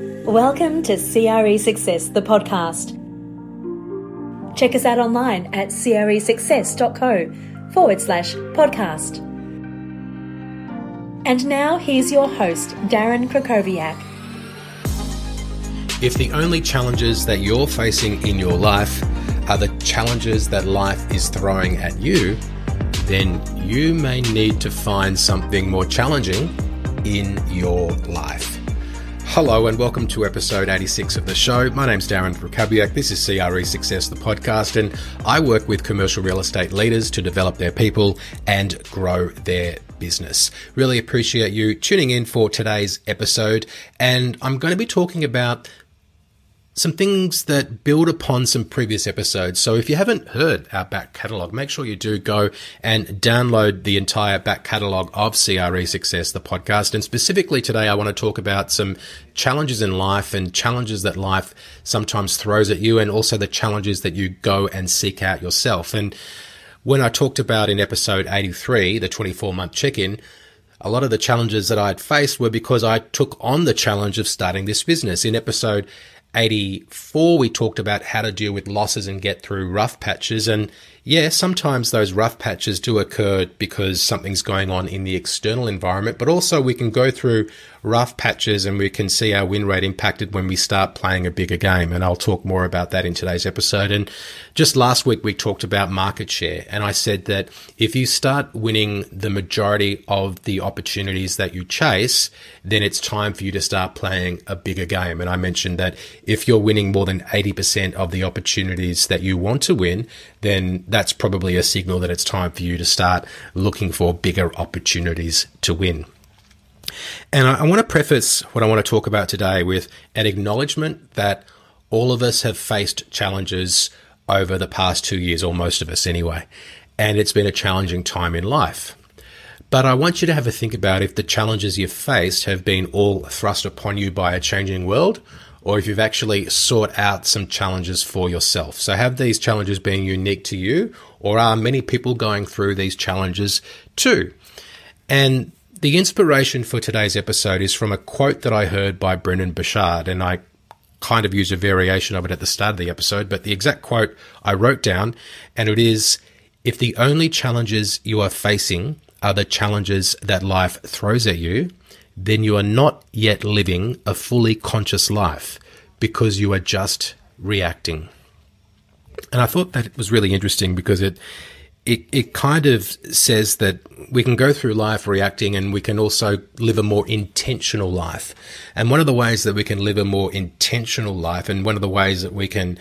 Welcome to CRE Success, the podcast. Check us out online at cresuccess.co forward slash podcast. And now here's your host, Darren Krakowiak. If the only challenges that you're facing in your life are the challenges that life is throwing at you, then you may need to find something more challenging in your life. Hello and welcome to episode 86 of the show. My name's Darren Krakowiak. This is CRE Success, the podcast, and I work with commercial real estate leaders to develop their people and grow their business. Really appreciate you tuning in for today's episode, and I'm going to be talking about some things that build upon some previous episodes. So if you haven't heard our back catalogue, make sure you do go and download the entire back catalogue of CRE Success, the podcast. And specifically today, I want to talk about some challenges in life and challenges that life sometimes throws at you and also the challenges that you go and seek out yourself. And when I talked about in episode 83, the 24 month check in, a lot of the challenges that I had faced were because I took on the challenge of starting this business. In episode 84, we talked about how to deal with losses and get through rough patches. And yeah, sometimes those rough patches do occur because something's going on in the external environment, but also we can go through rough patches and we can see our win rate impacted when we start playing a bigger game. And I'll talk more about that in today's episode. And just last week, we talked about market share. And I said that if you start winning the majority of the opportunities that you chase, then it's time for you to start playing a bigger game. And I mentioned that if you're winning more than 80% of the opportunities that you want to win, then that's probably a signal that it's time for you to start looking for bigger opportunities to win. And I, I want to preface what I want to talk about today with an acknowledgement that all of us have faced challenges over the past two years, or most of us anyway, and it's been a challenging time in life. But I want you to have a think about if the challenges you've faced have been all thrust upon you by a changing world, or if you've actually sought out some challenges for yourself. So, have these challenges been unique to you, or are many people going through these challenges too? And the inspiration for today's episode is from a quote that I heard by Brendon Burchard, and I kind of use a variation of it at the start of the episode, but the exact quote I wrote down, and it is If the only challenges you are facing are the challenges that life throws at you, then you are not yet living a fully conscious life because you are just reacting. And I thought that was really interesting because it it, it kind of says that we can go through life reacting and we can also live a more intentional life. And one of the ways that we can live a more intentional life and one of the ways that we can,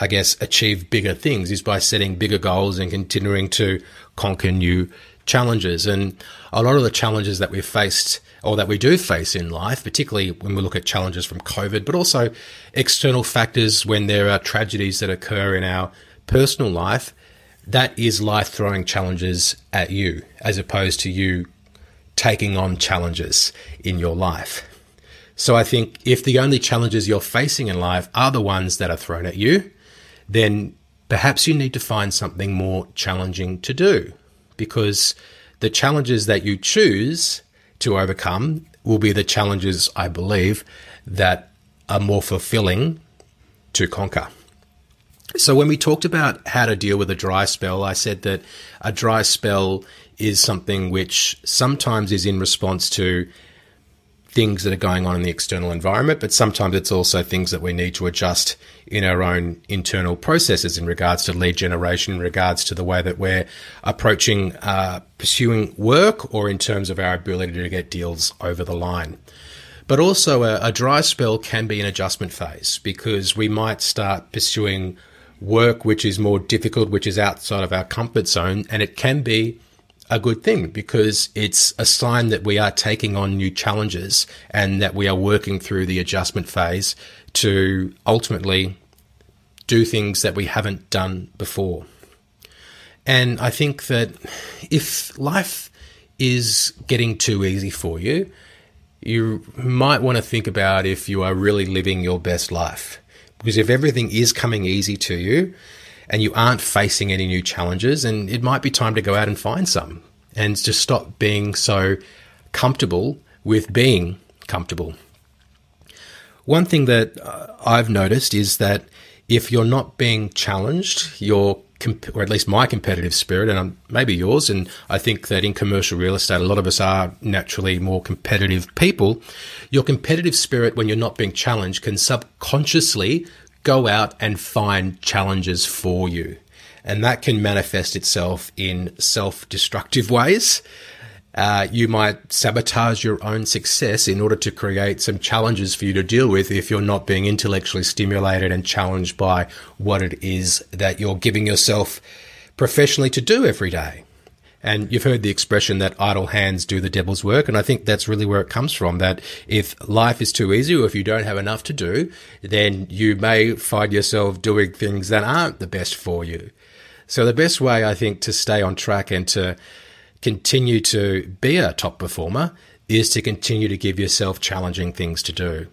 I guess, achieve bigger things is by setting bigger goals and continuing to conquer new challenges. And a lot of the challenges that we've faced or that we do face in life, particularly when we look at challenges from COVID, but also external factors when there are tragedies that occur in our personal life, that is life throwing challenges at you as opposed to you taking on challenges in your life. So I think if the only challenges you're facing in life are the ones that are thrown at you, then perhaps you need to find something more challenging to do because the challenges that you choose to overcome will be the challenges, I believe, that are more fulfilling to conquer. So, when we talked about how to deal with a dry spell, I said that a dry spell is something which sometimes is in response to things that are going on in the external environment, but sometimes it's also things that we need to adjust in our own internal processes in regards to lead generation, in regards to the way that we're approaching uh, pursuing work, or in terms of our ability to get deals over the line. But also, a, a dry spell can be an adjustment phase because we might start pursuing work which is more difficult, which is outside of our comfort zone. And it can be a good thing because it's a sign that we are taking on new challenges and that we are working through the adjustment phase to ultimately do things that we haven't done before. And I think that if life is getting too easy for you, you might want to think about if you are really living your best life. Because if everything is coming easy to you and you aren't facing any new challenges, and it might be time to go out and find some and just stop being so comfortable with being comfortable. one thing that uh, I've noticed is that if you're not being challenged, your or at least my competitive spirit, and maybe yours, and I think that in commercial real estate, a lot of us are naturally more competitive people. Your competitive spirit, when you're not being challenged, can subconsciously go out and find challenges for you. And that can manifest itself in self destructive ways. Uh, you might sabotage your own success in order to create some challenges for you to deal with if you're not being intellectually stimulated and challenged by what it is that you're giving yourself professionally to do every day. And you've heard the expression that idle hands do the devil's work. And I think that's really where it comes from. That if life is too easy or if you don't have enough to do, then you may find yourself doing things that aren't the best for you. So the best way I think to stay on track and to continue to be a top performer is to continue to give yourself challenging things to do.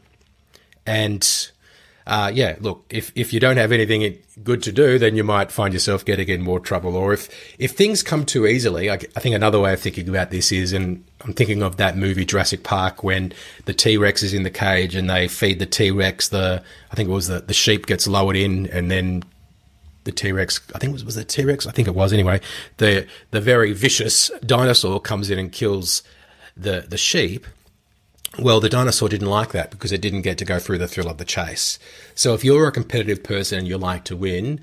And uh, yeah, look, if, if you don't have anything good to do, then you might find yourself getting in more trouble. Or if, if things come too easily, I, I think another way of thinking about this is, and I'm thinking of that movie Jurassic Park when the T Rex is in the cage and they feed the T Rex the, I think it was the, the sheep gets lowered in and then the T Rex. I think it was was the T Rex. I think it was anyway. The the very vicious dinosaur comes in and kills the the sheep. Well, the dinosaur didn't like that because it didn't get to go through the thrill of the chase. So, if you're a competitive person and you like to win,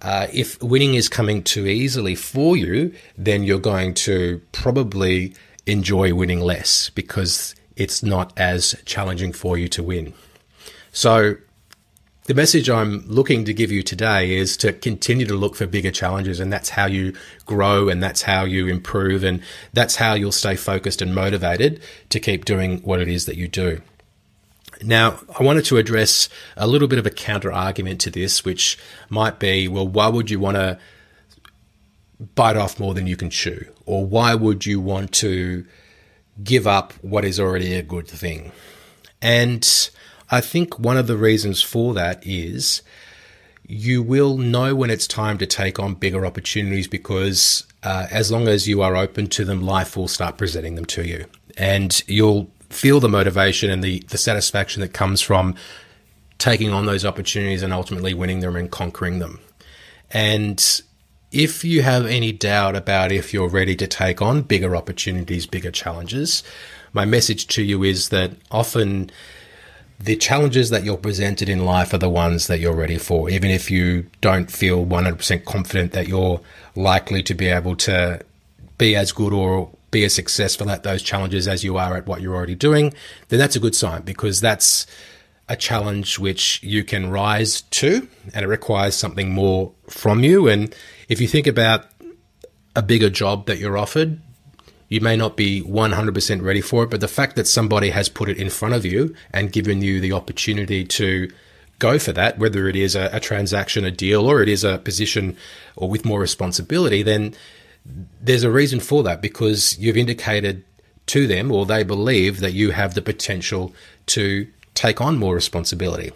uh, if winning is coming too easily for you, then you're going to probably enjoy winning less because it's not as challenging for you to win. So, the message I'm looking to give you today is to continue to look for bigger challenges, and that's how you grow and that's how you improve, and that's how you'll stay focused and motivated to keep doing what it is that you do. Now, I wanted to address a little bit of a counter argument to this, which might be well, why would you want to bite off more than you can chew? Or why would you want to give up what is already a good thing? And I think one of the reasons for that is you will know when it's time to take on bigger opportunities because uh, as long as you are open to them, life will start presenting them to you. And you'll feel the motivation and the, the satisfaction that comes from taking on those opportunities and ultimately winning them and conquering them. And if you have any doubt about if you're ready to take on bigger opportunities, bigger challenges, my message to you is that often the challenges that you're presented in life are the ones that you're ready for, even if you don't feel 100% confident that you're likely to be able to be as good or be as successful at those challenges as you are at what you're already doing, then that's a good sign because that's a challenge which you can rise to and it requires something more from you. And if you think about a bigger job that you're offered, you may not be 100% ready for it, but the fact that somebody has put it in front of you and given you the opportunity to go for that, whether it is a, a transaction, a deal, or it is a position or with more responsibility, then there's a reason for that because you've indicated to them or they believe that you have the potential to take on more responsibility.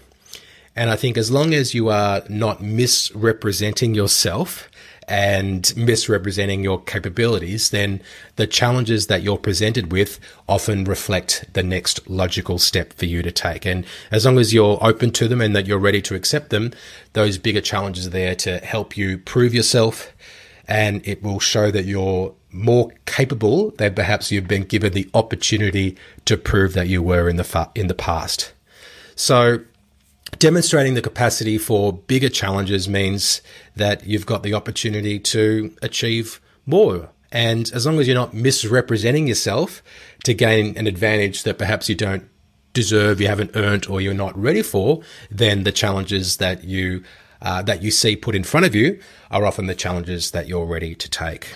And I think as long as you are not misrepresenting yourself and misrepresenting your capabilities, then the challenges that you're presented with often reflect the next logical step for you to take. And as long as you're open to them and that you're ready to accept them, those bigger challenges are there to help you prove yourself. And it will show that you're more capable than perhaps you've been given the opportunity to prove that you were in the fa- in the past. So Demonstrating the capacity for bigger challenges means that you've got the opportunity to achieve more. And as long as you're not misrepresenting yourself to gain an advantage that perhaps you don't deserve, you haven't earned, or you're not ready for, then the challenges that you uh, that you see put in front of you are often the challenges that you're ready to take.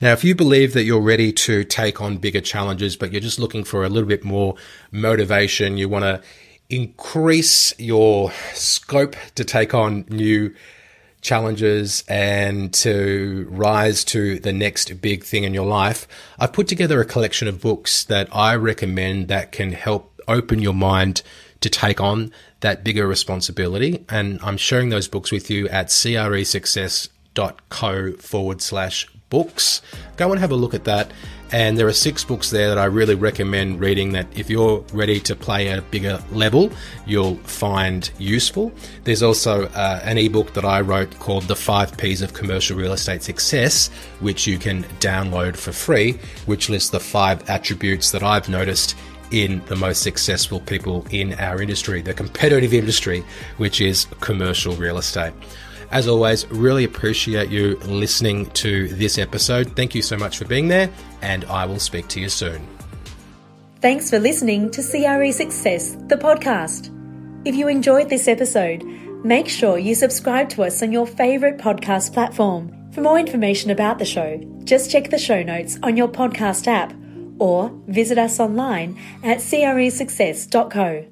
Now, if you believe that you're ready to take on bigger challenges, but you're just looking for a little bit more motivation, you want to increase your scope to take on new challenges and to rise to the next big thing in your life, I've put together a collection of books that I recommend that can help open your mind to take on that bigger responsibility. And I'm sharing those books with you at cresuccess.co forward slash books. Go and have a look at that And there are six books there that I really recommend reading that if you're ready to play a bigger level, you'll find useful. There's also uh, an ebook that I wrote called The Five P's of Commercial Real Estate Success, which you can download for free, which lists the five attributes that I've noticed in the most successful people in our industry, the competitive industry, which is commercial real estate. As always, really appreciate you listening to this episode. Thank you so much for being there, and I will speak to you soon. Thanks for listening to CRE Success, the podcast. If you enjoyed this episode, make sure you subscribe to us on your favourite podcast platform. For more information about the show, just check the show notes on your podcast app or visit us online at cresuccess.co.